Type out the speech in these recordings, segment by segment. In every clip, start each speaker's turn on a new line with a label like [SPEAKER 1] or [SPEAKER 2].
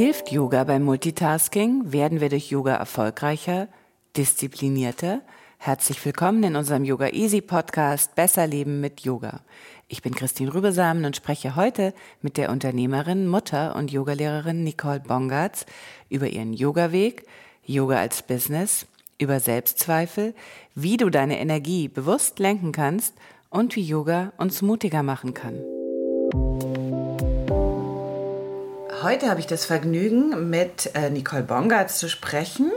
[SPEAKER 1] Hilft Yoga beim Multitasking? Werden wir durch Yoga erfolgreicher, disziplinierter? Herzlich willkommen in unserem Yoga Easy Podcast Besser Leben mit Yoga. Ich bin Christine Rübesamen und spreche heute mit der Unternehmerin, Mutter und Yogalehrerin Nicole Bongartz über ihren Yoga-Weg, Yoga als Business, über Selbstzweifel, wie du deine Energie bewusst lenken kannst und wie Yoga uns mutiger machen kann. Heute habe ich das Vergnügen, mit äh, Nicole Bongartz zu sprechen.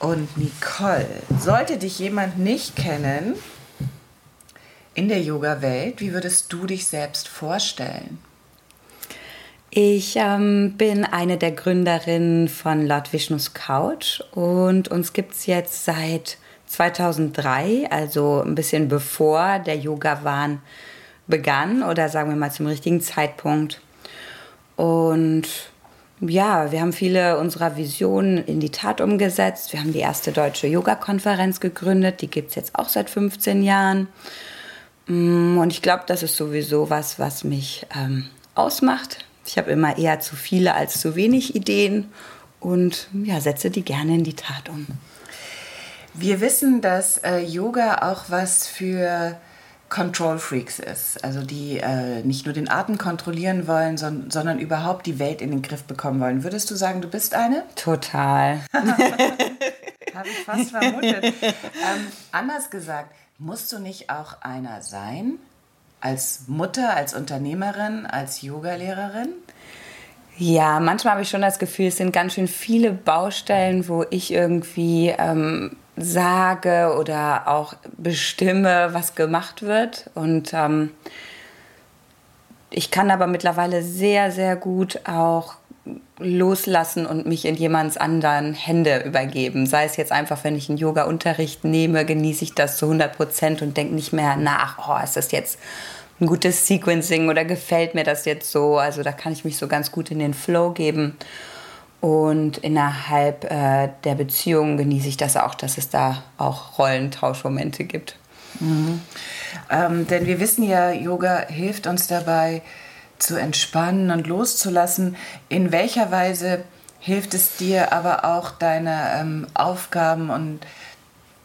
[SPEAKER 1] Und Nicole, sollte dich jemand nicht kennen in der Yoga-Welt, wie würdest du dich selbst vorstellen?
[SPEAKER 2] Ich ähm, bin eine der Gründerinnen von Lord Vishnus Couch und uns gibt es jetzt seit 2003, also ein bisschen bevor der Yoga-Wahn begann oder sagen wir mal zum richtigen Zeitpunkt. Und ja, wir haben viele unserer Visionen in die Tat umgesetzt. Wir haben die erste deutsche Yoga-Konferenz gegründet. Die gibt es jetzt auch seit 15 Jahren. Mm, und ich glaube, das ist sowieso was, was mich ähm, ausmacht. Ich habe immer eher zu viele als zu wenig Ideen und ja, setze die gerne in die Tat um.
[SPEAKER 1] Wir wissen, dass äh, Yoga auch was für Control Freaks ist, also die äh, nicht nur den Atem kontrollieren wollen, son sondern überhaupt die Welt in den Griff bekommen wollen. Würdest du sagen, du bist eine?
[SPEAKER 2] Total.
[SPEAKER 1] Habe ich fast vermutet. ähm, anders gesagt, musst du nicht auch einer sein? Als Mutter, als Unternehmerin, als Yogalehrerin?
[SPEAKER 2] Ja, manchmal habe ich schon das Gefühl, es sind ganz schön viele Baustellen, wo ich irgendwie ähm, sage oder auch bestimme, was gemacht wird. Und ähm, ich kann aber mittlerweile sehr, sehr gut auch loslassen und mich in jemands anderen Hände übergeben. Sei es jetzt einfach, wenn ich einen Yoga-Unterricht nehme, genieße ich das zu 100 Prozent und denke nicht mehr nach, oh, ist das jetzt ein gutes Sequencing oder gefällt mir das jetzt so? Also da kann ich mich so ganz gut in den Flow geben. Und innerhalb äh, der Beziehung genieße ich das auch, dass es da auch Rollentauschmomente gibt.
[SPEAKER 1] Mhm. Ähm, denn wir wissen ja, Yoga hilft uns dabei zu entspannen und loszulassen. In welcher Weise hilft es dir aber auch, deine ähm, Aufgaben und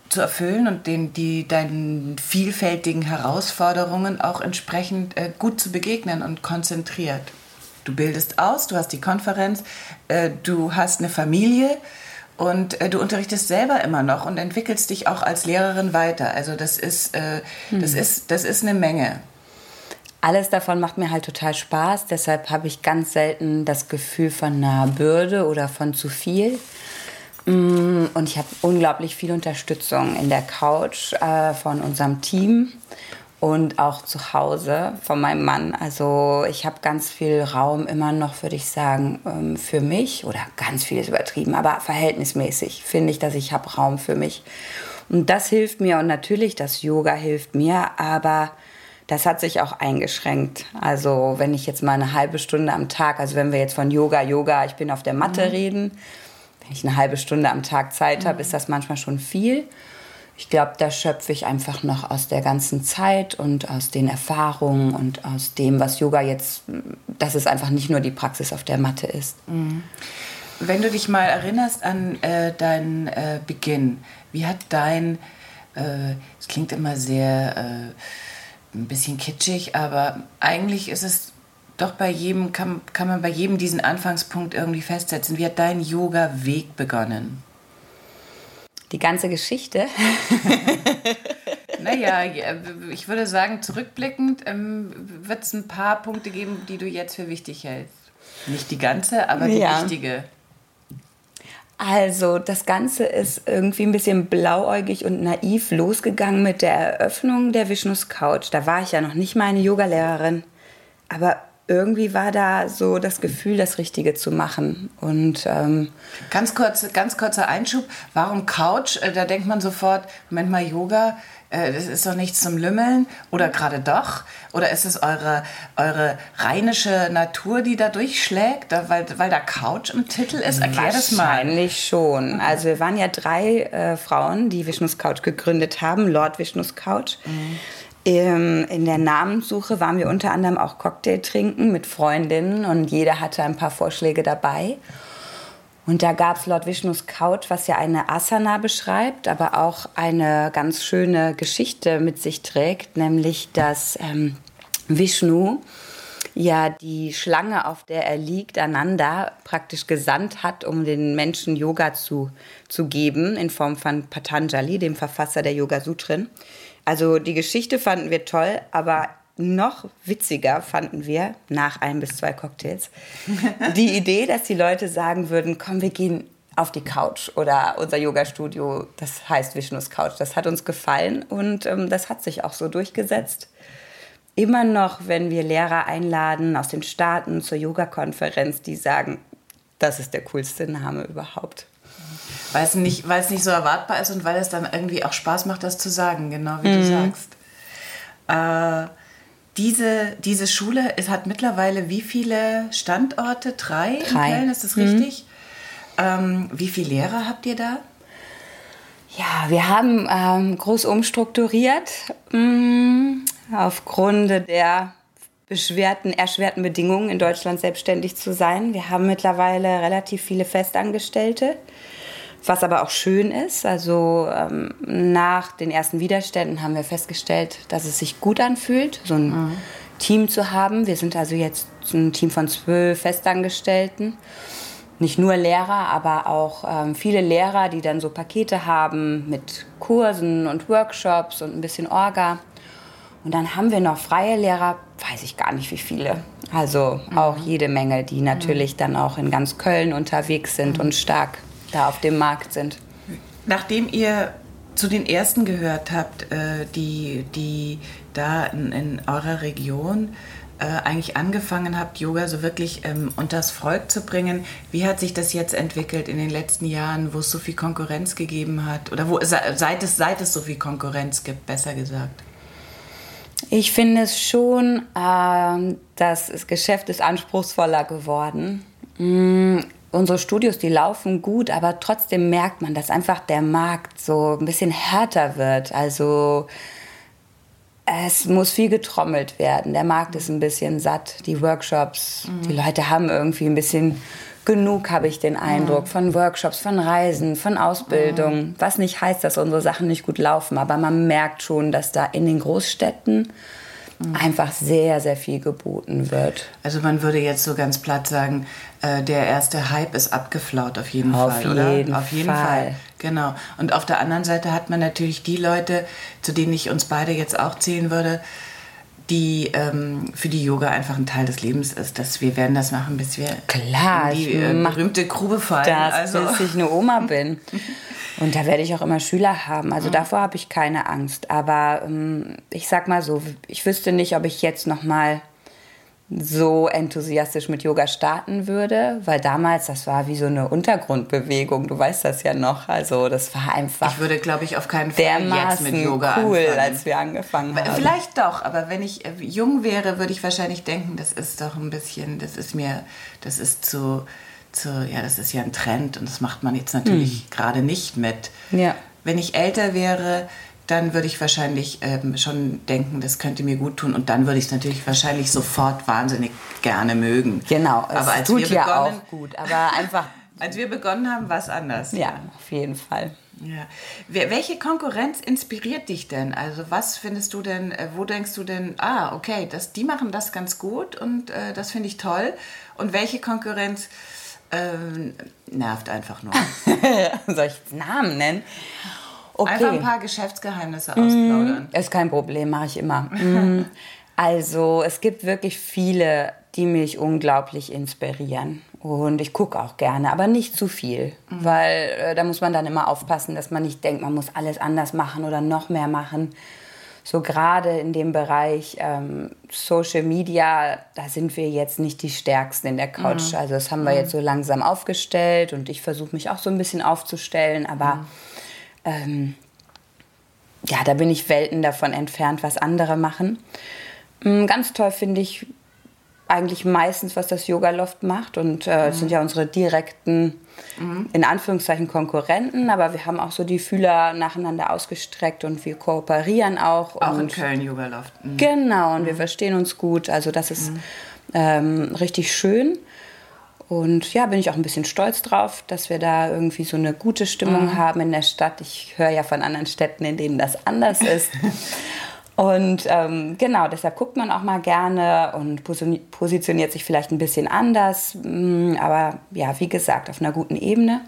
[SPEAKER 1] zu erfüllen und den, die, deinen vielfältigen Herausforderungen auch entsprechend äh, gut zu begegnen und konzentriert? Du bildest aus, du hast die Konferenz, äh, du hast eine Familie und äh, du unterrichtest selber immer noch und entwickelst dich auch als Lehrerin weiter. Also das ist, äh, mhm. das ist, das ist eine Menge.
[SPEAKER 2] Alles davon macht mir halt total Spaß. Deshalb habe ich ganz selten das Gefühl von einer Bürde oder von zu viel. Mm, und ich habe unglaublich viel Unterstützung in der Couch äh, von unserem Team und auch zu Hause von meinem Mann. Also ich habe ganz viel Raum immer noch, würde ich sagen, ähm, für mich oder ganz viel ist übertrieben, aber verhältnismäßig finde ich, dass ich habe Raum für mich. Und das hilft mir und natürlich das Yoga hilft mir, aber das hat sich auch eingeschränkt. Also wenn ich jetzt mal eine halbe Stunde am Tag, also wenn wir jetzt von Yoga, Yoga, ich bin auf der Matte mhm. reden, wenn ich eine halbe Stunde am Tag Zeit habe, mhm. ist das manchmal schon viel ich glaube, da schöpfe ich einfach noch aus der ganzen Zeit und aus den Erfahrungen und aus dem, was Yoga jetzt, dass es einfach nicht nur die Praxis auf der Matte ist. Mhm.
[SPEAKER 1] Wenn du dich mal erinnerst an äh, deinen äh, Beginn, wie hat dein, äh, es klingt immer sehr, äh, ein bisschen kitschig, aber eigentlich ist es doch bei jedem, kann, kann man bei jedem diesen Anfangspunkt irgendwie festsetzen. Wie hat dein Yoga-Weg begonnen?
[SPEAKER 2] Die ganze Geschichte.
[SPEAKER 1] naja, ich würde sagen, zurückblickend ähm, wird es ein paar Punkte geben, die du jetzt für wichtig hältst. Nicht die ganze, aber die ja. wichtige.
[SPEAKER 2] Also das Ganze ist irgendwie ein bisschen blauäugig und naiv losgegangen mit der Eröffnung der Vishnus Couch. Da war ich ja noch nicht mal eine Yogalehrerin, aber irgendwie war da so das Gefühl, das Richtige zu machen. Und ähm,
[SPEAKER 1] ganz kurz, ganz kurzer Einschub: Warum Couch? Äh, da denkt man sofort, Moment mal, Yoga. Äh, das ist doch nichts zum Lümmeln oder gerade doch? Oder ist es eure, eure rheinische Natur, die da durchschlägt, weil, weil da Couch im Titel ist? Erklär das mal.
[SPEAKER 2] Wahrscheinlich schon. Also wir waren ja drei äh, Frauen, die Vishnus Couch gegründet haben, Lord Vishnus Couch. Mhm. In der Namenssuche waren wir unter anderem auch Cocktail trinken mit Freundinnen und jeder hatte ein paar Vorschläge dabei. Und da gab es Lord Vishnus Couch, was ja eine Asana beschreibt, aber auch eine ganz schöne Geschichte mit sich trägt, nämlich dass ähm, Vishnu ja die Schlange, auf der er liegt, Ananda praktisch gesandt hat, um den Menschen Yoga zu, zu geben, in Form von Patanjali, dem Verfasser der Yoga Sutren. Also die Geschichte fanden wir toll, aber noch witziger fanden wir nach ein bis zwei Cocktails die Idee, dass die Leute sagen würden, komm, wir gehen auf die Couch oder unser Yoga-Studio, das heißt Vishnus Couch. Das hat uns gefallen und ähm, das hat sich auch so durchgesetzt. Immer noch, wenn wir Lehrer einladen aus den Staaten zur Yoga-Konferenz, die sagen, das ist der coolste Name überhaupt.
[SPEAKER 1] Weil es nicht, weil es nicht so erwartbar ist und weil es dann irgendwie auch Spaß macht, das zu sagen, genau wie mhm. du sagst. Äh, diese, diese Schule es hat mittlerweile wie viele Standorte? Drei, Drei. in Köln, ist das richtig? Mhm. Ähm, wie viele Lehrer habt ihr da?
[SPEAKER 2] Ja, wir haben ähm, groß umstrukturiert mh, mm, aufgrund der beschwerten, erschwerten Bedingungen in Deutschland selbstständig zu sein. Wir haben mittlerweile relativ viele Festangestellte was aber auch schön ist. Also ähm, nach den ersten Widerständen haben wir festgestellt, dass es sich gut anfühlt, so ein mhm. Team zu haben. Wir sind also jetzt ein Team von zwölf Festangestellten. Nicht nur Lehrer, aber auch ähm, viele Lehrer, die dann so Pakete haben mit Kursen und Workshops und ein bisschen Orga. Und dann haben wir noch freie Lehrer, weiß ich gar nicht wie viele. Also auch mhm. jede Menge, die natürlich mhm. dann auch in ganz Köln unterwegs sind mhm. und stark da auf dem Markt sind.
[SPEAKER 1] Nachdem ihr zu den ersten gehört habt, äh, die, die da in, in eurer Region äh, eigentlich angefangen habt, Yoga so wirklich ähm, unters Volk zu bringen. Wie hat sich das jetzt entwickelt in den letzten Jahren, wo es so viel Konkurrenz gegeben hat? Oder wo, seit, es, seit es so viel Konkurrenz gibt, besser gesagt?
[SPEAKER 2] Ich finde es schon, äh, das Geschäft ist anspruchsvoller geworden. Unsere Studios, die laufen gut, aber trotzdem merkt man, dass einfach der Markt so ein bisschen härter wird. Also es muss viel getrommelt werden. Der Markt ist ein bisschen satt. Die Workshops, mhm. die Leute haben irgendwie ein bisschen genug, habe ich den Eindruck, mhm. von Workshops, von Reisen, von Ausbildung. Mhm. Was nicht heißt, dass unsere Sachen nicht gut laufen, aber man merkt schon, dass da in den Großstädten. Einfach sehr, sehr viel geboten wird.
[SPEAKER 1] Also man würde jetzt so ganz platt sagen, äh, der erste Hype ist abgeflaut auf jeden
[SPEAKER 2] auf
[SPEAKER 1] Fall,
[SPEAKER 2] oder? Jeden auf jeden Fall. Fall.
[SPEAKER 1] Genau. Und auf der anderen Seite hat man natürlich die Leute, zu denen ich uns beide jetzt auch zählen würde, die ähm, für die Yoga einfach ein Teil des Lebens ist. Dass wir werden das machen, bis wir
[SPEAKER 2] Klar,
[SPEAKER 1] in die äh, berühmte Grube fallen.
[SPEAKER 2] Das, also. bis ich eine Oma bin. Und da werde ich auch immer Schüler haben. Also mhm. davor habe ich keine Angst. Aber ähm, ich sag mal so, ich wüsste nicht, ob ich jetzt noch mal so enthusiastisch mit Yoga starten würde, weil damals das war wie so eine Untergrundbewegung. Du weißt das ja noch. Also das war einfach.
[SPEAKER 1] Ich würde, glaube ich, auf keinen Fall jetzt mit Yoga
[SPEAKER 2] cool,
[SPEAKER 1] anfangen.
[SPEAKER 2] als wir angefangen haben.
[SPEAKER 1] Vielleicht doch, aber wenn ich äh, jung wäre, würde ich wahrscheinlich denken, das ist doch ein bisschen, das ist mir, das ist zu zu, ja, das ist ja ein Trend und das macht man jetzt natürlich mhm. gerade nicht mit.
[SPEAKER 2] Ja.
[SPEAKER 1] Wenn ich älter wäre, dann würde ich wahrscheinlich ähm, schon denken, das könnte mir gut tun und dann würde ich es natürlich wahrscheinlich sofort wahnsinnig gerne mögen.
[SPEAKER 2] Genau,
[SPEAKER 1] es aber als
[SPEAKER 2] tut
[SPEAKER 1] wir
[SPEAKER 2] ja begonnen, auch gut, aber einfach...
[SPEAKER 1] als wir begonnen haben, war es anders.
[SPEAKER 2] Ja, auf jeden Fall.
[SPEAKER 1] Ja. Welche Konkurrenz inspiriert dich denn? Also was findest du denn, äh, wo denkst du denn, ah, okay, das, die machen das ganz gut und äh, das finde ich toll. Und welche Konkurrenz ähm, nervt einfach nur.
[SPEAKER 2] Soll ich Namen nennen?
[SPEAKER 1] Okay. Einfach ein paar Geschäftsgeheimnisse ausplaudern.
[SPEAKER 2] Mm, ist kein Problem, mache ich immer. Mm, also es gibt wirklich viele, die mich unglaublich inspirieren. Und ich gucke auch gerne, aber nicht zu viel, mhm. weil äh, da muss man dann immer aufpassen, dass man nicht denkt, man muss alles anders machen oder noch mehr machen. So gerade in dem Bereich ähm, Social Media, da sind wir jetzt nicht die Stärksten in der Couch. Mhm. Also das haben wir jetzt so langsam aufgestellt und ich versuche mich auch so ein bisschen aufzustellen, aber. Ähm, ja, da bin ich Welten davon entfernt, was andere machen. Mm, ganz toll finde ich eigentlich meistens, was das Yoga Loft macht. Und äh, mhm. sind ja unsere direkten, mhm. in Anführungszeichen, Konkurrenten. Aber wir haben auch so die Fühler nacheinander ausgestreckt und wir kooperieren auch.
[SPEAKER 1] Auch in Köln Yoga Loft.
[SPEAKER 2] Mhm. Genau, und wir mhm. verstehen uns gut. Also das ist mhm. ähm, richtig schön. Und ja, bin ich auch ein bisschen stolz drauf, dass wir da irgendwie so eine gute Stimmung mhm. haben in der Stadt. Ich höre ja von anderen Städten, in denen das anders ist. Und ähm, genau, deshalb guckt man auch mal gerne und positioniert sich vielleicht ein bisschen anders. Mm, aber ja, wie gesagt, auf einer guten Ebene.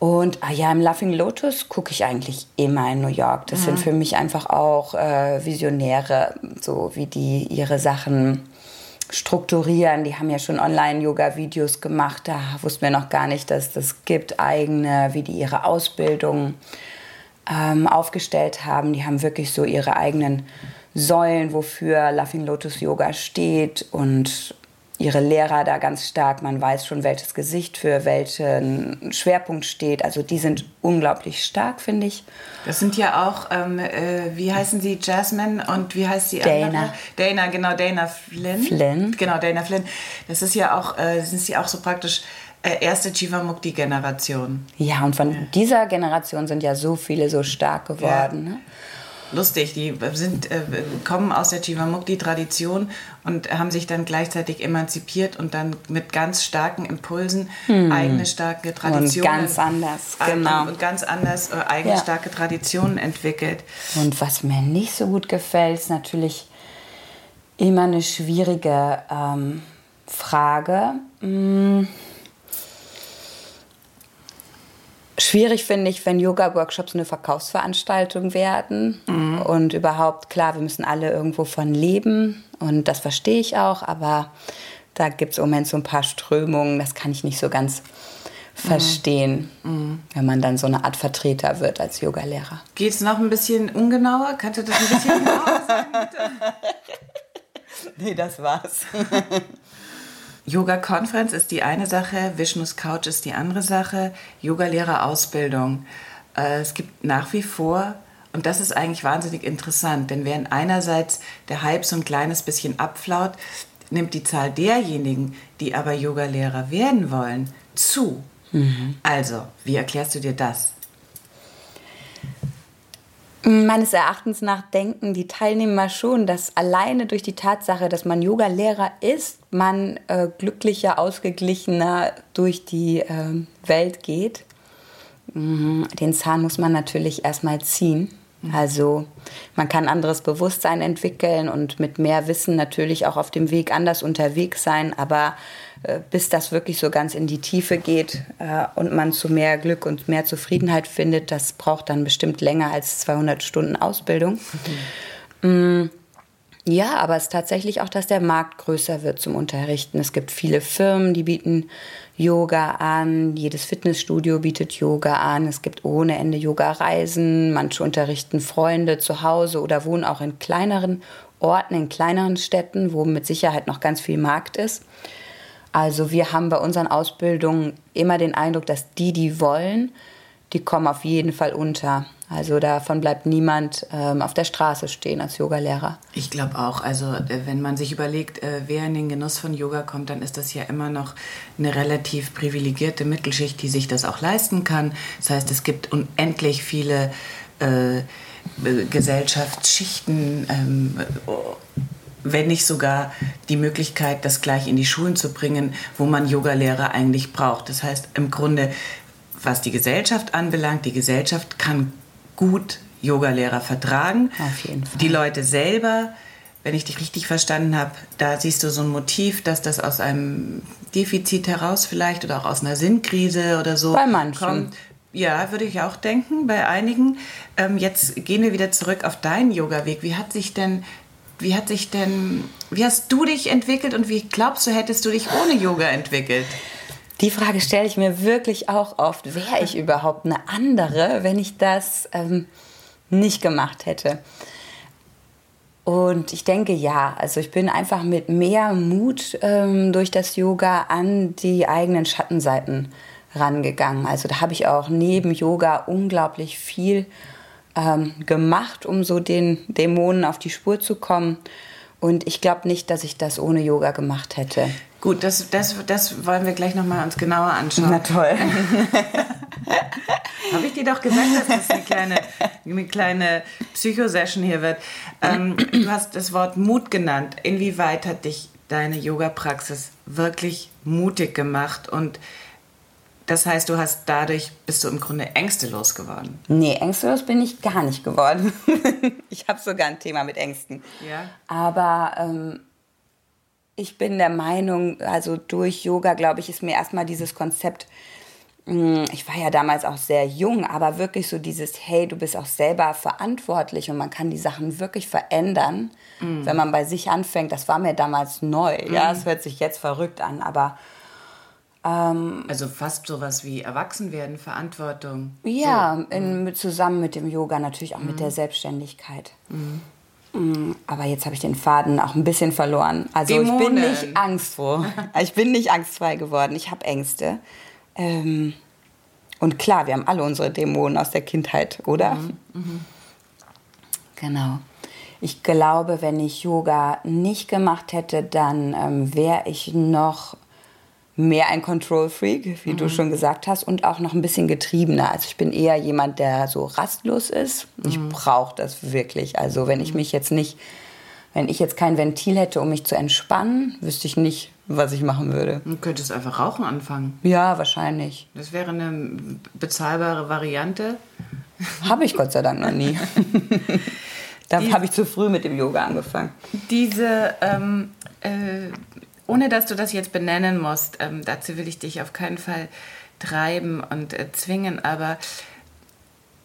[SPEAKER 2] Und ah ja, im Laughing Lotus gucke ich eigentlich immer in New York. Das mhm. sind für mich einfach auch äh, Visionäre, so wie die ihre Sachen strukturieren. Die haben ja schon Online-Yoga-Videos gemacht. Da wussten wir noch gar nicht, dass das gibt, eigene, wie die ihre Ausbildung ähm, aufgestellt haben. Die haben wirklich so ihre eigenen Säulen, wofür Laughing Lotus Yoga steht und ihre Lehrer da ganz stark. Man weiß schon, welches Gesicht für welchen Schwerpunkt steht. Also die sind unglaublich stark, finde ich.
[SPEAKER 1] Das sind ja auch, ähm, äh, wie heißen sie, Jasmine und wie heißt sie?
[SPEAKER 2] Dana. Andere?
[SPEAKER 1] Dana, genau, Dana Flynn.
[SPEAKER 2] Flynn.
[SPEAKER 1] Genau, Dana Flynn. Das ist ja auch, äh, sind sie auch so praktisch äh, erste Chivamukti-Generation.
[SPEAKER 2] Ja, und von ja. dieser Generation sind ja so viele so stark geworden. Ja. Ne?
[SPEAKER 1] Lustig. Die sind, äh, kommen aus der Chivamukti-Tradition und haben sich dann gleichzeitig emanzipiert und dann mit ganz starken Impulsen hm. eigene starke Traditionen.
[SPEAKER 2] Und ganz anders, genau.
[SPEAKER 1] Und ganz anders äh, eigene ja. starke Traditionen entwickelt.
[SPEAKER 2] Und was mir nicht so gut gefällt, ist natürlich immer eine schwierige ähm, Frage. Hm Schwierig finde ich, wenn Yoga-Workshops eine Verkaufsveranstaltung werden. Mhm. Und überhaupt, klar, wir müssen alle irgendwo von leben. Und das verstehe ich auch. Aber da gibt es im Moment so ein paar Strömungen, das kann ich nicht so ganz verstehen, mhm. wenn man dann so eine Art Vertreter wird als Yogalehrer.
[SPEAKER 1] Geht es noch ein bisschen ungenauer? Kannst du das ein bisschen genauer sagen?
[SPEAKER 2] nee, das war's.
[SPEAKER 1] Yoga Conference ist die eine Sache, Vishnus Couch ist die andere Sache, Yogalehrerausbildung. Äh, es gibt nach wie vor, und das ist eigentlich wahnsinnig interessant, denn während einerseits der Hype so ein kleines bisschen abflaut, nimmt die Zahl derjenigen, die aber Yogalehrer werden wollen, zu. Mhm. Also, wie erklärst du dir das?
[SPEAKER 2] Meines Erachtens nach denken die Teilnehmer schon, dass alleine durch die Tatsache, dass man Yoga-Lehrer ist, man äh, glücklicher, ausgeglichener durch die äh, Welt geht. Mhm. Den Zahn muss man natürlich erstmal ziehen. Also man kann anderes Bewusstsein entwickeln und mit mehr Wissen natürlich auch auf dem Weg anders unterwegs sein, aber äh, bis das wirklich so ganz in die Tiefe geht äh, und man zu mehr Glück und mehr Zufriedenheit findet, das braucht dann bestimmt länger als 200 Stunden Ausbildung. Mhm. Mm, ja, aber es ist tatsächlich auch, dass der Markt größer wird zum Unterrichten. Es gibt viele Firmen, die bieten Yoga an, jedes Fitnessstudio bietet Yoga an, es gibt ohne Ende Yoga-Reisen, manche unterrichten Freunde zu Hause oder wohnen auch in kleineren Orten, in kleineren Städten, wo mit Sicherheit noch ganz viel Markt ist. Also wir haben bei unseren Ausbildungen immer den Eindruck, dass die, die wollen, die kommen auf jeden Fall unter. Also davon bleibt niemand ähm, auf der Straße stehen als Yogalehrer.
[SPEAKER 1] Ich glaube auch. Also äh, wenn man sich überlegt, äh, wer in den Genuss von Yoga kommt, dann ist das ja immer noch eine relativ privilegierte Mittelschicht, die sich das auch leisten kann. Das heißt, es gibt unendlich viele äh, Gesellschaftsschichten. Ähm, wenn nicht sogar die Möglichkeit, das gleich in die Schulen zu bringen, wo man Yogalehrer eigentlich braucht. Das heißt, im Grunde was die Gesellschaft anbelangt, die Gesellschaft kann gut Yogalehrer vertragen.
[SPEAKER 2] Auf jeden Fall.
[SPEAKER 1] Die Leute selber, wenn ich dich richtig verstanden habe, da siehst du so ein Motiv, dass das aus einem Defizit heraus vielleicht oder auch aus einer Sinnkrise oder so
[SPEAKER 2] bei manchen.
[SPEAKER 1] kommt. Ja, würde ich auch denken, bei einigen. Ähm, jetzt gehen wir wieder zurück auf deinen Yoga-Weg. Wie hat sich denn wie hat sich denn, wie hast du dich entwickelt und wie glaubst du, hättest du dich ohne Yoga entwickelt?
[SPEAKER 2] Die Frage stelle ich mir wirklich auch oft. Wäre ich überhaupt eine andere, wenn ich das ähm, nicht gemacht hätte? Und ich denke ja, also ich bin einfach mit mehr Mut ähm, durch das Yoga an die eigenen Schattenseiten rangegangen. Also da habe ich auch neben Yoga unglaublich viel ähm, gemacht, um so den Dämonen auf die Spur zu kommen. Und ich glaube nicht, dass ich das ohne Yoga gemacht hätte.
[SPEAKER 1] Gut, das, das, das wollen wir gleich nochmal uns genauer anschauen.
[SPEAKER 2] Na toll.
[SPEAKER 1] Habe ich dir doch gesagt, dass das eine kleine, eine kleine Psychosession hier wird. Ähm, du hast das Wort Mut genannt. Inwieweit hat dich deine Yoga-Praxis wirklich mutig gemacht? Und das heißt, du hast dadurch, bist du im Grunde ängstelos geworden?
[SPEAKER 2] Nee, ängstelos bin ich gar nicht geworden. ich habe sogar ein Thema mit Ängsten.
[SPEAKER 1] Ja.
[SPEAKER 2] Aber ähm, ich bin der Meinung, also durch Yoga, glaube ich, ist mir erstmal dieses Konzept hm, ich war ja damals auch sehr jung, aber wirklich so dieses, hey, du bist auch selber verantwortlich und man kann die Sachen wirklich verändern, mm. wenn man bei sich anfängt. Das war mir damals neu. Mm. Ja, es hört sich jetzt verrückt an, aber.
[SPEAKER 1] Ähm, also fast sowas wie Erwachsenwerden, Verantwortung.
[SPEAKER 2] Ja, so. in, zusammen mit dem Yoga, natürlich auch mm. mit der Selbstständigkeit. Mm, aber jetzt habe ich den Faden auch ein bisschen verloren. Also Dämonen. ich bin nicht angstfroh. ich bin nicht angstfrei geworden. Ich habe Ängste. Ähm, und klar, wir haben alle unsere Dämonen aus der Kindheit, oder? Mhm. Mhm. Genau. Ich glaube, wenn ich Yoga nicht gemacht hätte, dann ähm, wäre ich noch mehr ein Control-Freak, wie mhm. du schon gesagt hast, und auch noch ein bisschen getriebener. Also ich bin eher jemand, der so rastlos ist. Ich mhm. brauche das wirklich. Also wenn ich mhm. mich jetzt nicht, wenn ich jetzt kein Ventil hätte, um mich zu entspannen, wüsste ich nicht, was ich machen würde.
[SPEAKER 1] Du könntest einfach rauchen anfangen.
[SPEAKER 2] Ja, wahrscheinlich.
[SPEAKER 1] Das wäre eine bezahlbare Variante.
[SPEAKER 2] Habe ich Gott sei Dank noch nie. da habe ich zu früh mit dem Yoga angefangen.
[SPEAKER 1] Diese, ähm, äh, ohne dass du das jetzt benennen musst, ähm, dazu will ich dich auf keinen Fall treiben und äh, zwingen, aber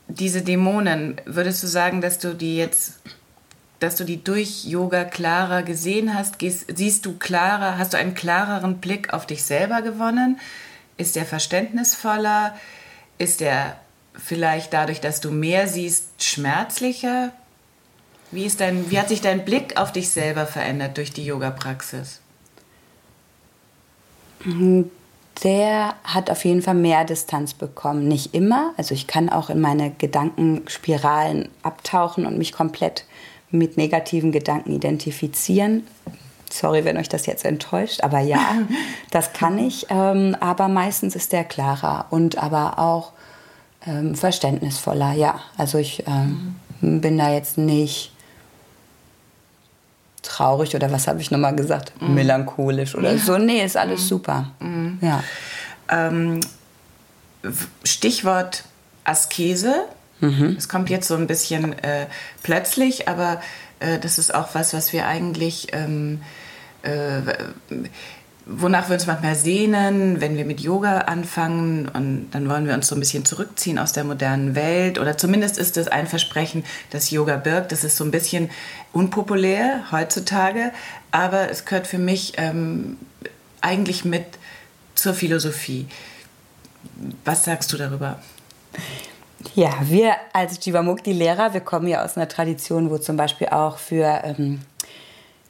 [SPEAKER 1] diese Dämonen, würdest du sagen, dass du die jetzt dass du die durch Yoga klarer gesehen hast? Gehst, siehst du klarer, hast du einen klareren Blick auf dich selber gewonnen? Ist der verständnisvoller? Ist der vielleicht dadurch, dass du mehr siehst, schmerzlicher? Wie, ist dein, wie hat sich dein Blick auf dich selber verändert durch die Yoga-Praxis?
[SPEAKER 2] Der hat auf jeden Fall mehr Distanz bekommen. Nicht immer. Also ich kann auch in meine Gedankenspiralen abtauchen und mich komplett mit negativen Gedanken identifizieren. Sorry, wenn euch das jetzt enttäuscht, aber ja, das kann ich. Ähm, aber meistens ist der klarer und aber auch ähm, verständnisvoller. Ja, also ich ähm, bin da jetzt nicht traurig oder was habe ich nochmal gesagt? Mhm. Melancholisch oder ja. so. Nee, ist alles mhm. super. Mhm. Ja.
[SPEAKER 1] Ähm, Stichwort Askese Mhm. Es kommt jetzt so ein bisschen äh, plötzlich, aber äh, das ist auch was, was wir eigentlich, ähm, äh, wonach wir uns manchmal sehnen, wenn wir mit Yoga anfangen und dann wollen wir uns so ein bisschen zurückziehen aus der modernen Welt oder zumindest ist es ein Versprechen, das Yoga birgt. Das ist so ein bisschen unpopulär heutzutage, aber es gehört für mich ähm, eigentlich mit zur Philosophie. Was sagst du darüber?
[SPEAKER 2] Ja, wir als Jivamukti-Lehrer, wir kommen ja aus einer Tradition, wo zum Beispiel auch für ähm,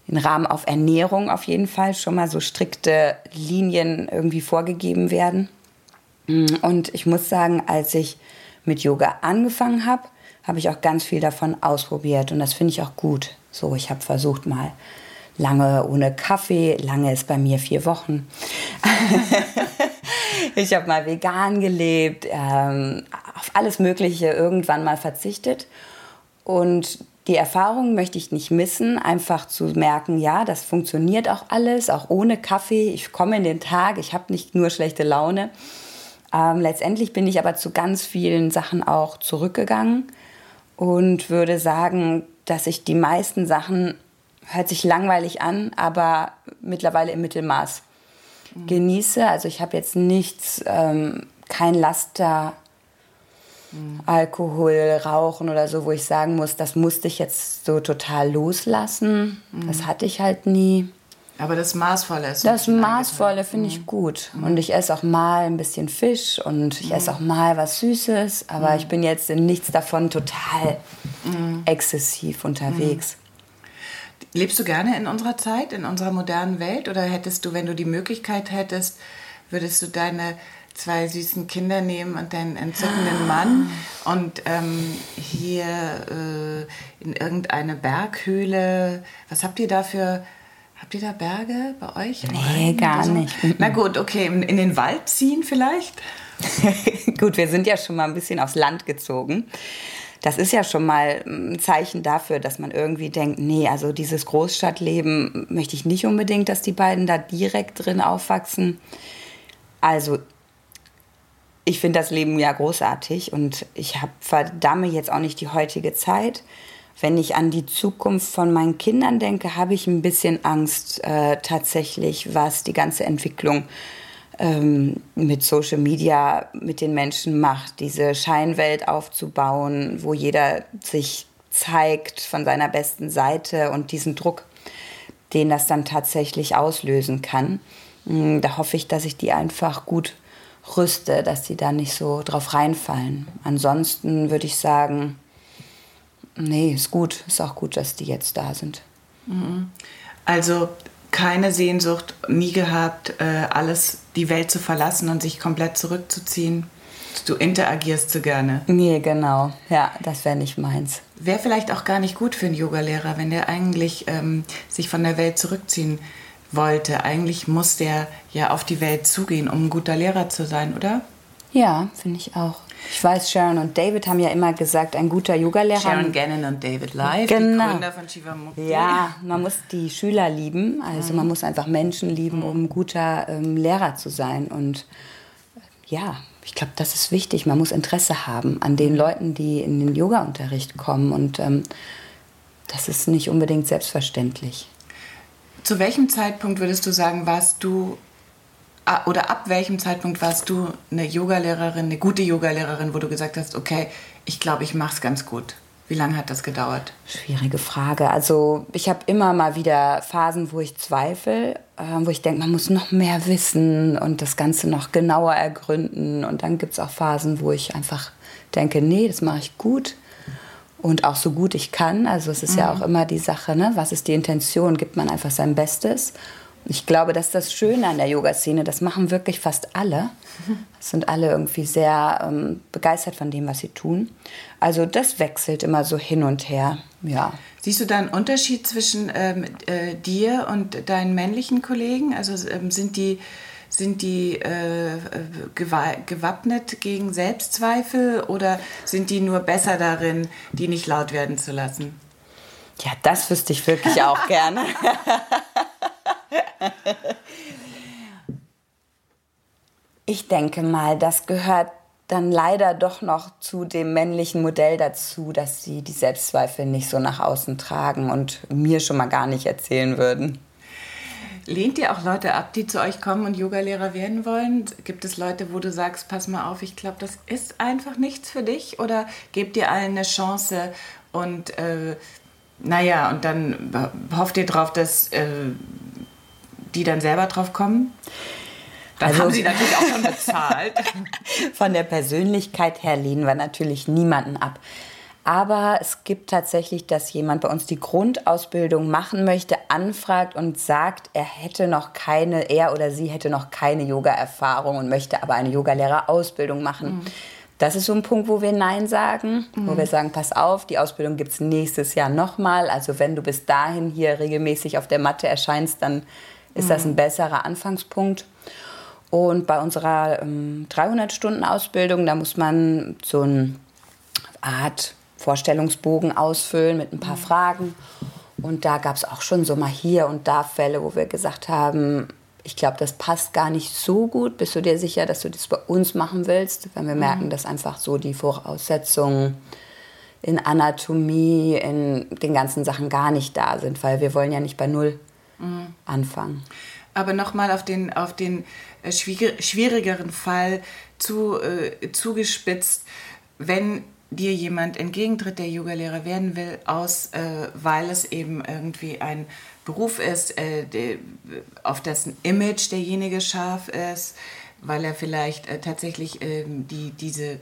[SPEAKER 2] den Rahmen auf Ernährung auf jeden Fall schon mal so strikte Linien irgendwie vorgegeben werden. Mm, und ich muss sagen, als ich mit Yoga angefangen habe, habe ich auch ganz viel davon ausprobiert und das finde ich auch gut. So, ich habe versucht mal lange ohne Kaffee, lange ist bei mir vier Wochen. ich habe mal vegan gelebt, ähm, auf alles Mögliche irgendwann mal verzichtet. Und die Erfahrung möchte ich nicht missen, einfach zu merken, ja, das funktioniert auch alles, auch ohne Kaffee. Ich komme in den Tag, ich habe nicht nur schlechte Laune. Ähm, letztendlich bin ich aber zu ganz vielen Sachen auch zurückgegangen und würde sagen, dass ich die meisten Sachen, hört sich langweilig an, aber mittlerweile im Mittelmaß genieße. Also ich habe jetzt nichts, ähm, kein Laster mhm. Alkohol, Rauchen oder so, wo ich sagen muss, das musste ich jetzt so total loslassen. Mhm. Das hatte ich halt nie.
[SPEAKER 1] Aber das Maßvolle ist.
[SPEAKER 2] Das Maßvolle finde ich mhm. gut. Mhm. Und ich esse auch mal ein bisschen Fisch und ich esse mhm. auch mal was Süßes. Aber ich bin jetzt in nichts davon total exzessiv unterwegs.
[SPEAKER 1] Lebst du gerne in unserer Zeit, in unserer modernen Welt? Oder hättest du, wenn du die Möglichkeit hättest, würdest du deine zwei süßen Kinder nehmen und deinen entzückenden Mann und ähm, hier äh, in irgendeine Berghöhle, was habt ihr da für Habt ihr da Berge bei euch?
[SPEAKER 2] Nee, gar so? nicht.
[SPEAKER 1] Na gut, okay, in den Wald ziehen vielleicht?
[SPEAKER 2] gut, wir sind ja schon mal ein bisschen aufs Land gezogen. Das ist ja schon mal ein Zeichen dafür, dass man irgendwie denkt, nee, also dieses Großstadtleben möchte ich nicht unbedingt, dass die beiden da direkt drin aufwachsen. Also ich finde das Leben ja großartig und ich verdamme jetzt auch nicht die heutige Zeit wenn ich an die Zukunft von meinen Kindern denke, habe ich ein bisschen Angst äh, tatsächlich, was die ganze Entwicklung ähm, mit Social Media mit den Menschen macht, diese Scheinwelt aufzubauen, wo jeder sich zeigt von seiner besten Seite und diesen Druck, den das dann tatsächlich auslösen kann. Hm, da hoffe ich, dass ich die einfach gut rüste, dass sie da nicht so drauf reinfallen. Ansonsten würde ich sagen, Nee, ist gut. Ist auch gut, dass die jetzt da sind.
[SPEAKER 1] Mhm. Also keine Sehnsucht, nie gehabt, äh, alles, die Welt zu verlassen und sich komplett zurückzuziehen. Du interagierst so gerne.
[SPEAKER 2] Nee, genau. Ja, das wäre nicht meins.
[SPEAKER 1] Wäre vielleicht auch gar nicht gut für einen Yogalehrer, wenn der eigentlich ähm, sich von der Welt zurückziehen wollte. Eigentlich muss der ja auf die Welt zugehen, um ein guter Lehrer zu sein, oder?
[SPEAKER 2] Ja, finde ich auch. Ich weiß, Sharon und David haben ja immer gesagt, ein guter Yogalehrer.
[SPEAKER 1] Sharon Gannon und David Live,
[SPEAKER 2] genau.
[SPEAKER 1] die Gründer von Shivamukti.
[SPEAKER 2] Ja, man muss die Schüler lieben, also mhm. man muss einfach Menschen lieben, um ein guter ähm, Lehrer zu sein. Und ja, ich glaube, das ist wichtig. Man muss Interesse haben an den Leuten, die in den Yoga-Unterricht kommen. Und ähm, das ist nicht unbedingt selbstverständlich.
[SPEAKER 1] Zu welchem Zeitpunkt würdest du sagen, warst du oder ab welchem Zeitpunkt warst du eine Yogalehrerin, eine gute Yogalehrerin, wo du gesagt hast, okay, ich glaube, ich mache es ganz gut? Wie lange hat das gedauert?
[SPEAKER 2] Schwierige Frage. Also ich habe immer mal wieder Phasen, wo ich zweifle, äh, wo ich denke, man muss noch mehr wissen und das Ganze noch genauer ergründen. Und dann gibt es auch Phasen, wo ich einfach denke, nee, das mache ich gut und auch so gut ich kann. Also es ist mhm. ja auch immer die Sache, ne? was ist die Intention? Gibt man einfach sein Bestes? Ich glaube, das ist das Schöne an der Yoga-Szene. Das machen wirklich fast alle. Es sind alle irgendwie sehr ähm, begeistert von dem, was sie tun. Also das wechselt immer so hin und her. Ja.
[SPEAKER 1] Siehst du da einen Unterschied zwischen ähm, äh, dir und deinen männlichen Kollegen? Also ähm, sind die sind die äh, gewappnet gegen Selbstzweifel oder sind die nur besser darin, die nicht laut werden zu lassen?
[SPEAKER 2] Ja, das wüsste ich wirklich auch gerne. ich denke mal, das gehört dann leider doch noch zu dem männlichen Modell dazu, dass sie die Selbstzweifel nicht so nach außen tragen und mir schon mal gar nicht erzählen würden.
[SPEAKER 1] Lehnt ihr auch Leute ab, die zu euch kommen und Yogalehrer werden wollen? Gibt es Leute, wo du sagst, pass mal auf, ich glaube, das ist einfach nichts für dich? Oder gebt ihr allen eine Chance und äh, naja, und dann hofft ihr drauf, dass äh, die dann selber drauf kommen? Dann also, haben sie natürlich auch schon bezahlt.
[SPEAKER 2] Von der Persönlichkeit her lehnen wir natürlich niemanden ab. Aber es gibt tatsächlich, dass jemand bei uns die Grundausbildung machen möchte, anfragt und sagt, er hätte noch keine, er oder sie hätte noch keine Yoga-Erfahrung und möchte aber eine Yogalehrerausbildung machen. Mhm. Das ist so ein Punkt, wo wir Nein sagen, mhm. wo wir sagen, pass auf, die Ausbildung gibt es nächstes Jahr nochmal. Also wenn du bis dahin hier regelmäßig auf der Matte erscheinst, dann ist mhm. das ein besserer Anfangspunkt. Und bei unserer ähm, 300-Stunden-Ausbildung, da muss man so eine Art Vorstellungsbogen ausfüllen mit ein paar mhm. Fragen. Und da gab es auch schon so mal hier und da Fälle, wo wir gesagt haben, ich glaube, das passt gar nicht so gut. Bist du dir sicher, dass du das bei uns machen willst? Wenn wir mhm. merken, dass einfach so die Voraussetzungen in Anatomie, in den ganzen Sachen gar nicht da sind, weil wir wollen ja nicht bei Null mhm. anfangen.
[SPEAKER 1] Aber nochmal auf den, auf den äh, schwierigeren Fall zu, äh, zugespitzt. wenn dir jemand entgegentritt, der Yogalehrer werden will, aus, äh, weil es eben irgendwie ein Beruf ist, äh, der, auf dessen Image derjenige scharf ist, weil er vielleicht äh, tatsächlich ähm, die, diese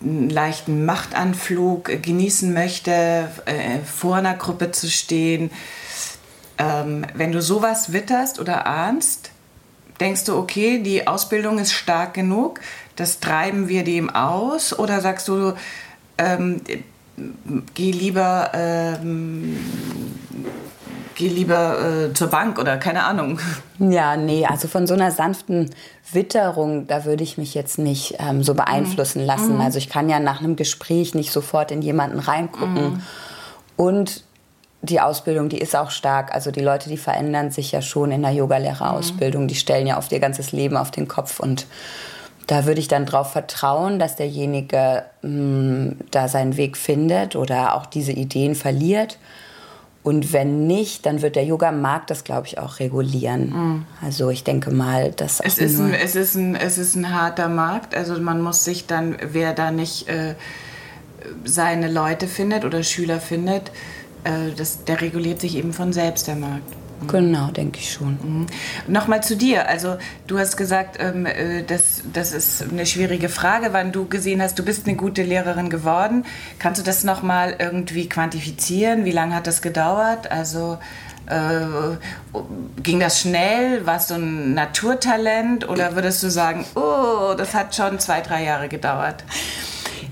[SPEAKER 1] leichten Machtanflug genießen möchte, äh, vor einer Gruppe zu stehen. Ähm, wenn du sowas witterst oder ahnst, denkst du, okay, die Ausbildung ist stark genug, das treiben wir dem aus? Oder sagst du, ähm, geh lieber, ähm, geh lieber äh, zur Bank oder keine Ahnung?
[SPEAKER 2] Ja, nee, also von so einer sanften Witterung, da würde ich mich jetzt nicht ähm, so beeinflussen mhm. lassen. Mhm. Also ich kann ja nach einem Gespräch nicht sofort in jemanden reingucken. Mhm. Und die Ausbildung, die ist auch stark. Also die Leute, die verändern sich ja schon in der Yogalehrerausbildung. Die stellen ja oft ihr ganzes Leben auf den Kopf und da würde ich dann darauf vertrauen, dass derjenige mh, hm, da seinen Weg findet oder auch diese Ideen verliert. Und wenn nicht, dann wird der Yoga-Markt das, glaube ich, auch regulieren. Mhm. Also ich denke mal, dass
[SPEAKER 1] es ist, ein, es, ist ein, es ist ein harter Markt. Also man muss sich dann, wer da nicht äh, seine Leute findet oder Schüler findet, äh, das, der reguliert sich eben von selbst, der Markt.
[SPEAKER 2] Genau, denke ich schon. Mhm.
[SPEAKER 1] Nochmal zu dir. Also du hast gesagt, ähm, äh, das, das ist eine schwierige Frage, wann du gesehen hast, du bist eine gute Lehrerin geworden. Kannst du das nochmal irgendwie quantifizieren? Wie lange hat das gedauert? Also äh, ging das schnell? Warst du ein Naturtalent? Oder würdest du sagen, oh, das hat schon zwei, drei Jahre gedauert?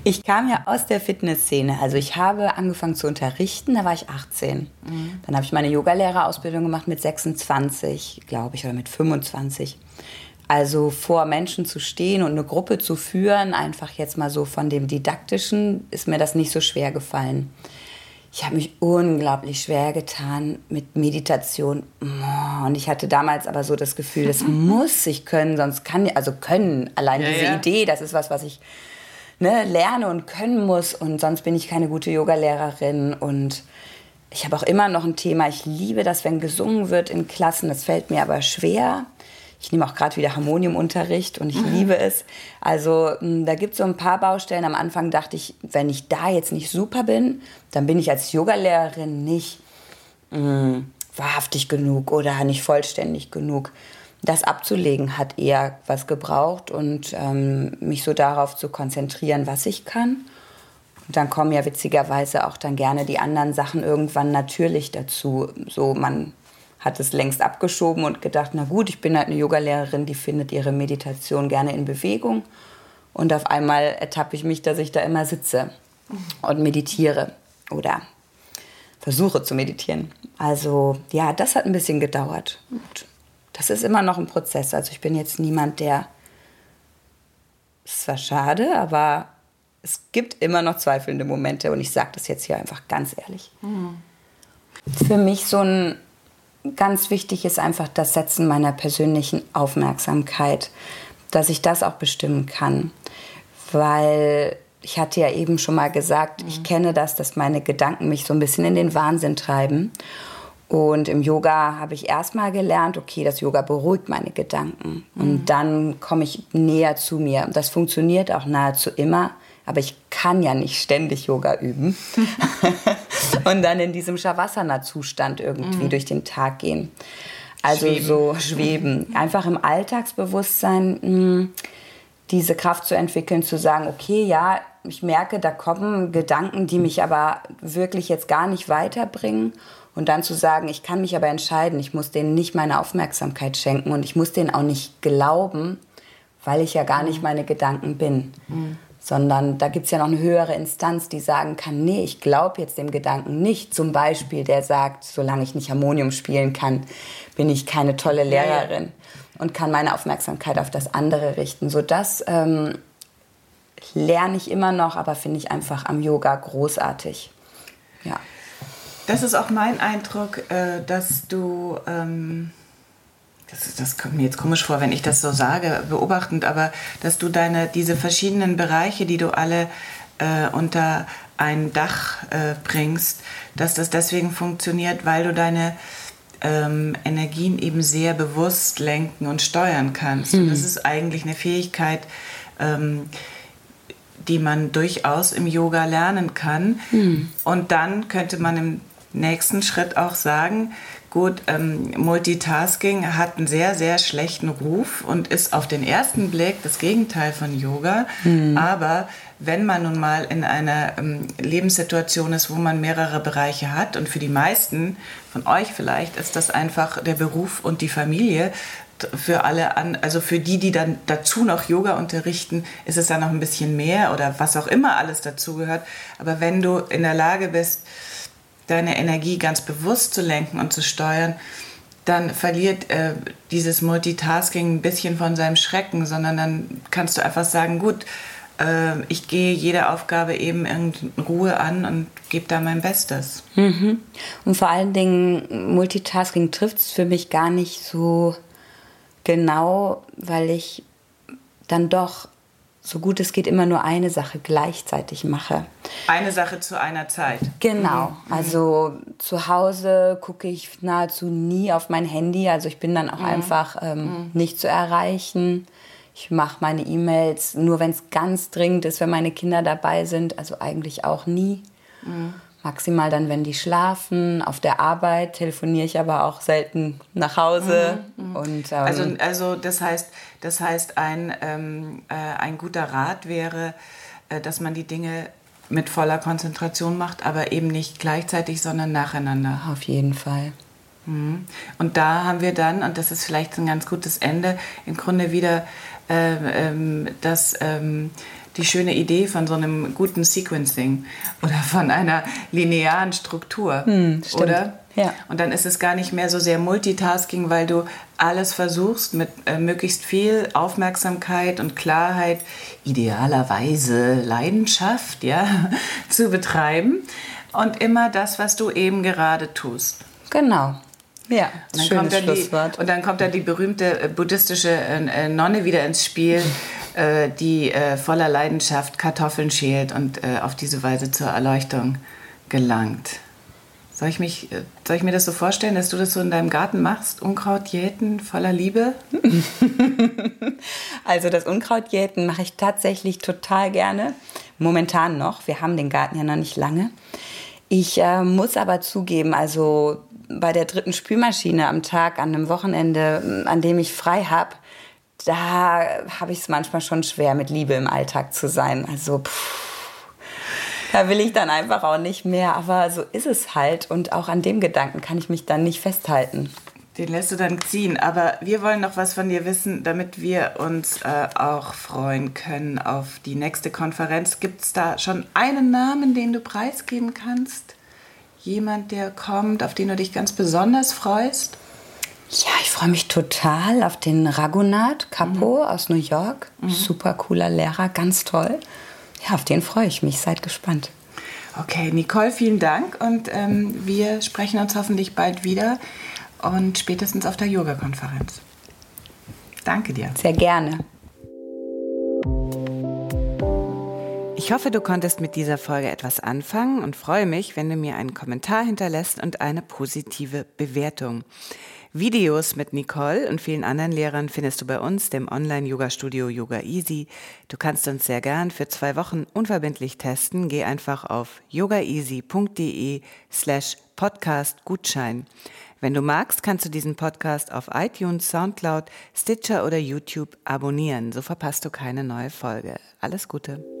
[SPEAKER 2] Ich kam ja aus der Fitnessszene. Also ich habe angefangen zu unterrichten, da war ich 18. Mhm. Dann habe ich meine Yogalehrerausbildung gemacht mit 26, glaube ich, oder mit 25. Also vor Menschen zu stehen und eine Gruppe zu führen, einfach jetzt mal so von dem Didaktischen, ist mir das nicht so schwer gefallen. Ich habe mich unglaublich schwer getan mit Meditation. Und ich hatte damals aber so das Gefühl, das muss ich können, sonst kann ich, also können, allein ja, diese ja. Idee, das ist was, was ich ne, lerne und können muss und sonst bin ich keine gute Yogalehrerin und ich habe auch immer noch ein Thema. Ich liebe das, wenn gesungen wird in Klassen. Das fällt mir aber schwer. Ich nehme auch gerade wieder Harmoniumunterricht und ich mhm. liebe es. Also hm, da gibt es so ein paar Baustellen. Am Anfang dachte ich, wenn ich da jetzt nicht super bin, dann bin ich als Yogalehrerin nicht mh, hm, wahrhaftig genug oder nicht vollständig genug das abzulegen hat eher was gebraucht und ähm, mich so darauf zu konzentrieren, was ich kann. Und dann kommen ja witzigerweise auch dann gerne die anderen Sachen irgendwann natürlich dazu. So man hat es längst abgeschoben und gedacht, na gut, ich bin halt eine Yogalehrerin, die findet ihre Meditation gerne in Bewegung. Und auf einmal ertappe ich mich, dass ich da immer sitze und meditiere oder versuche zu meditieren. Also ja, das hat ein bisschen gedauert. Und das ist immer noch ein Prozess. Also ich bin jetzt niemand, der. Es war schade, aber es gibt immer noch zweifelnde Momente und ich sage das jetzt hier einfach ganz ehrlich. Mhm. Für mich so ein ganz wichtig ist einfach das Setzen meiner persönlichen Aufmerksamkeit, dass ich das auch bestimmen kann, weil ich hatte ja eben schon mal gesagt, mhm. ich kenne das, dass meine Gedanken mich so ein bisschen in den Wahnsinn treiben und im Yoga habe ich erstmal gelernt, okay, das Yoga beruhigt meine Gedanken. Mhm. Und dann komme ich näher zu mir. Das funktioniert auch nahezu immer. Aber ich kann ja nicht ständig Yoga üben und dann in diesem Shavasana-Zustand irgendwie mhm. durch den Tag gehen. Also schweben. so schweben. Einfach im Alltagsbewusstsein mh, hm, diese Kraft zu entwickeln, zu sagen, okay, ja, ich merke, da kommen Gedanken, die mich aber wirklich jetzt gar nicht weiterbringen. Und dann zu sagen, ich kann mich aber entscheiden, ich muss denen nicht meine Aufmerksamkeit schenken und ich muss denen auch nicht glauben, weil ich ja gar nicht mhm. meine Gedanken bin. Mhm. Sondern da gibt es ja noch eine höhere Instanz, die sagen kann, nee, ich glaube jetzt dem Gedanken nicht. Zum Beispiel, der sagt, solange ich nicht Harmonium spielen kann, bin ich keine tolle Lehrerin und kann meine Aufmerksamkeit auf das andere richten. So das ähm, lerne ich immer noch, aber finde ich einfach am Yoga großartig. Ja.
[SPEAKER 1] Das ist auch mein Eindruck, äh, dass du, ähm, das, das kommt mir jetzt komisch vor, wenn ich das so sage, beobachtend, aber dass du deine, diese verschiedenen Bereiche, die du alle äh, unter ein Dach äh, bringst, dass das deswegen funktioniert, weil du deine ähm, Energien eben sehr bewusst lenken und steuern kannst. Mhm. Und das ist eigentlich eine Fähigkeit, ähm, die man durchaus im Yoga lernen kann. Mhm. Und dann könnte man im nächsten Schritt auch sagen, gut, ähm, Multitasking hat einen sehr, sehr schlechten Ruf und ist auf den ersten Blick das Gegenteil von Yoga. Mhm. Aber wenn man nun mal in einer ähm, Lebenssituation ist, wo man mehrere Bereiche hat und für die meisten von euch vielleicht ist das einfach der Beruf und die Familie, für alle an, also für die, die dann dazu noch Yoga unterrichten, ist es dann noch ein bisschen mehr oder was auch immer alles dazugehört. Aber wenn du in der Lage bist, deine Energie ganz bewusst zu lenken und zu steuern, dann verliert äh, dieses Multitasking ein bisschen von seinem Schrecken, sondern dann kannst du einfach sagen, gut, äh, ich gehe jede Aufgabe eben in Ruhe an und gebe da mein Bestes.
[SPEAKER 2] Mhm. Und vor allen Dingen, Multitasking trifft es für mich gar nicht so genau, weil ich dann doch so gut es geht immer nur eine Sache gleichzeitig mache.
[SPEAKER 1] Eine Sache zu einer Zeit.
[SPEAKER 2] Genau. Mhm. Also zu Hause gucke ich nahezu nie auf mein Handy. Also ich bin dann auch mhm. einfach ähm, mhm. nicht zu erreichen. Ich mache meine E-Mails nur, wenn es ganz dringend ist, wenn meine Kinder dabei sind. Also eigentlich auch nie. Maximal dann, wenn die schlafen. Auf der Arbeit telefoniere ich aber auch selten nach Hause. Mhm,
[SPEAKER 1] mhm. Und, ähm, also, also das heißt, das heißt ein, ähm, äh, ein guter Rat wäre, äh, dass man die Dinge mit voller Konzentration macht, aber eben nicht gleichzeitig, sondern nacheinander.
[SPEAKER 2] Auf jeden Fall.
[SPEAKER 1] Mhm. Und da haben wir dann, und das ist vielleicht ein ganz gutes Ende, im Grunde wieder äh, ähm, das ähm, die schöne Idee von so einem guten Sequencing oder von einer linearen Struktur, hm, oder? Ja. Und dann ist es gar nicht mehr so sehr Multitasking, weil du alles versuchst mit äh, möglichst viel Aufmerksamkeit und Klarheit, idealerweise Leidenschaft, ja, zu betreiben und immer das, was du eben gerade tust.
[SPEAKER 2] Genau. Ja,
[SPEAKER 1] und dann, kommt dann, die, und dann kommt da die berühmte äh, buddhistische äh, Nonne wieder ins Spiel, äh, die äh, voller Leidenschaft Kartoffeln schält und äh, auf diese Weise zur Erleuchtung gelangt. Soll ich, mich, äh, soll ich mir das so vorstellen, dass du das so in deinem Garten machst? Unkraut jäten voller Liebe?
[SPEAKER 2] also das Unkraut jäten mache ich tatsächlich total gerne. Momentan noch. Wir haben den Garten ja noch nicht lange. Ich äh, muss aber zugeben, also bei der dritten Spülmaschine am Tag, an einem Wochenende, an dem ich frei habe, da habe ich es manchmal schon schwer, mit Liebe im Alltag zu sein. Also, pff, da will ich dann einfach auch nicht mehr. Aber so ist es halt. Und auch an dem Gedanken kann ich mich dann nicht festhalten.
[SPEAKER 1] Den lässt du dann ziehen. Aber wir wollen noch was von dir wissen, damit wir uns äh, auch freuen können auf die nächste Konferenz. Gibt es da schon einen Namen, den du preisgeben kannst? Jemand, der kommt, auf den du dich ganz besonders freust?
[SPEAKER 2] Ja, ich freue mich total auf den Ragunath Capo mhm. aus New York. Mhm. Super cooler Lehrer, ganz toll. Ja, auf den freue ich mich. Seid gespannt.
[SPEAKER 1] Okay, Nicole, vielen Dank und ähm, wir sprechen uns hoffentlich bald wieder und spätestens auf der Yoga-Konferenz. Danke dir.
[SPEAKER 2] Sehr gerne.
[SPEAKER 1] Ich hoffe, du konntest mit dieser Folge etwas anfangen und freue mich, wenn du mir einen Kommentar hinterlässt und eine positive Bewertung. Videos mit Nicole und vielen anderen Lehrern findest du bei uns, dem Online-Yoga-Studio Yoga Easy. Du kannst uns sehr gern für zwei Wochen unverbindlich testen. Geh einfach auf yogaeasy.de slash podcast Gutschein. Wenn du magst, kannst du diesen Podcast auf iTunes, Soundcloud, Stitcher oder YouTube abonnieren. So verpasst du keine neue Folge. Alles Gute.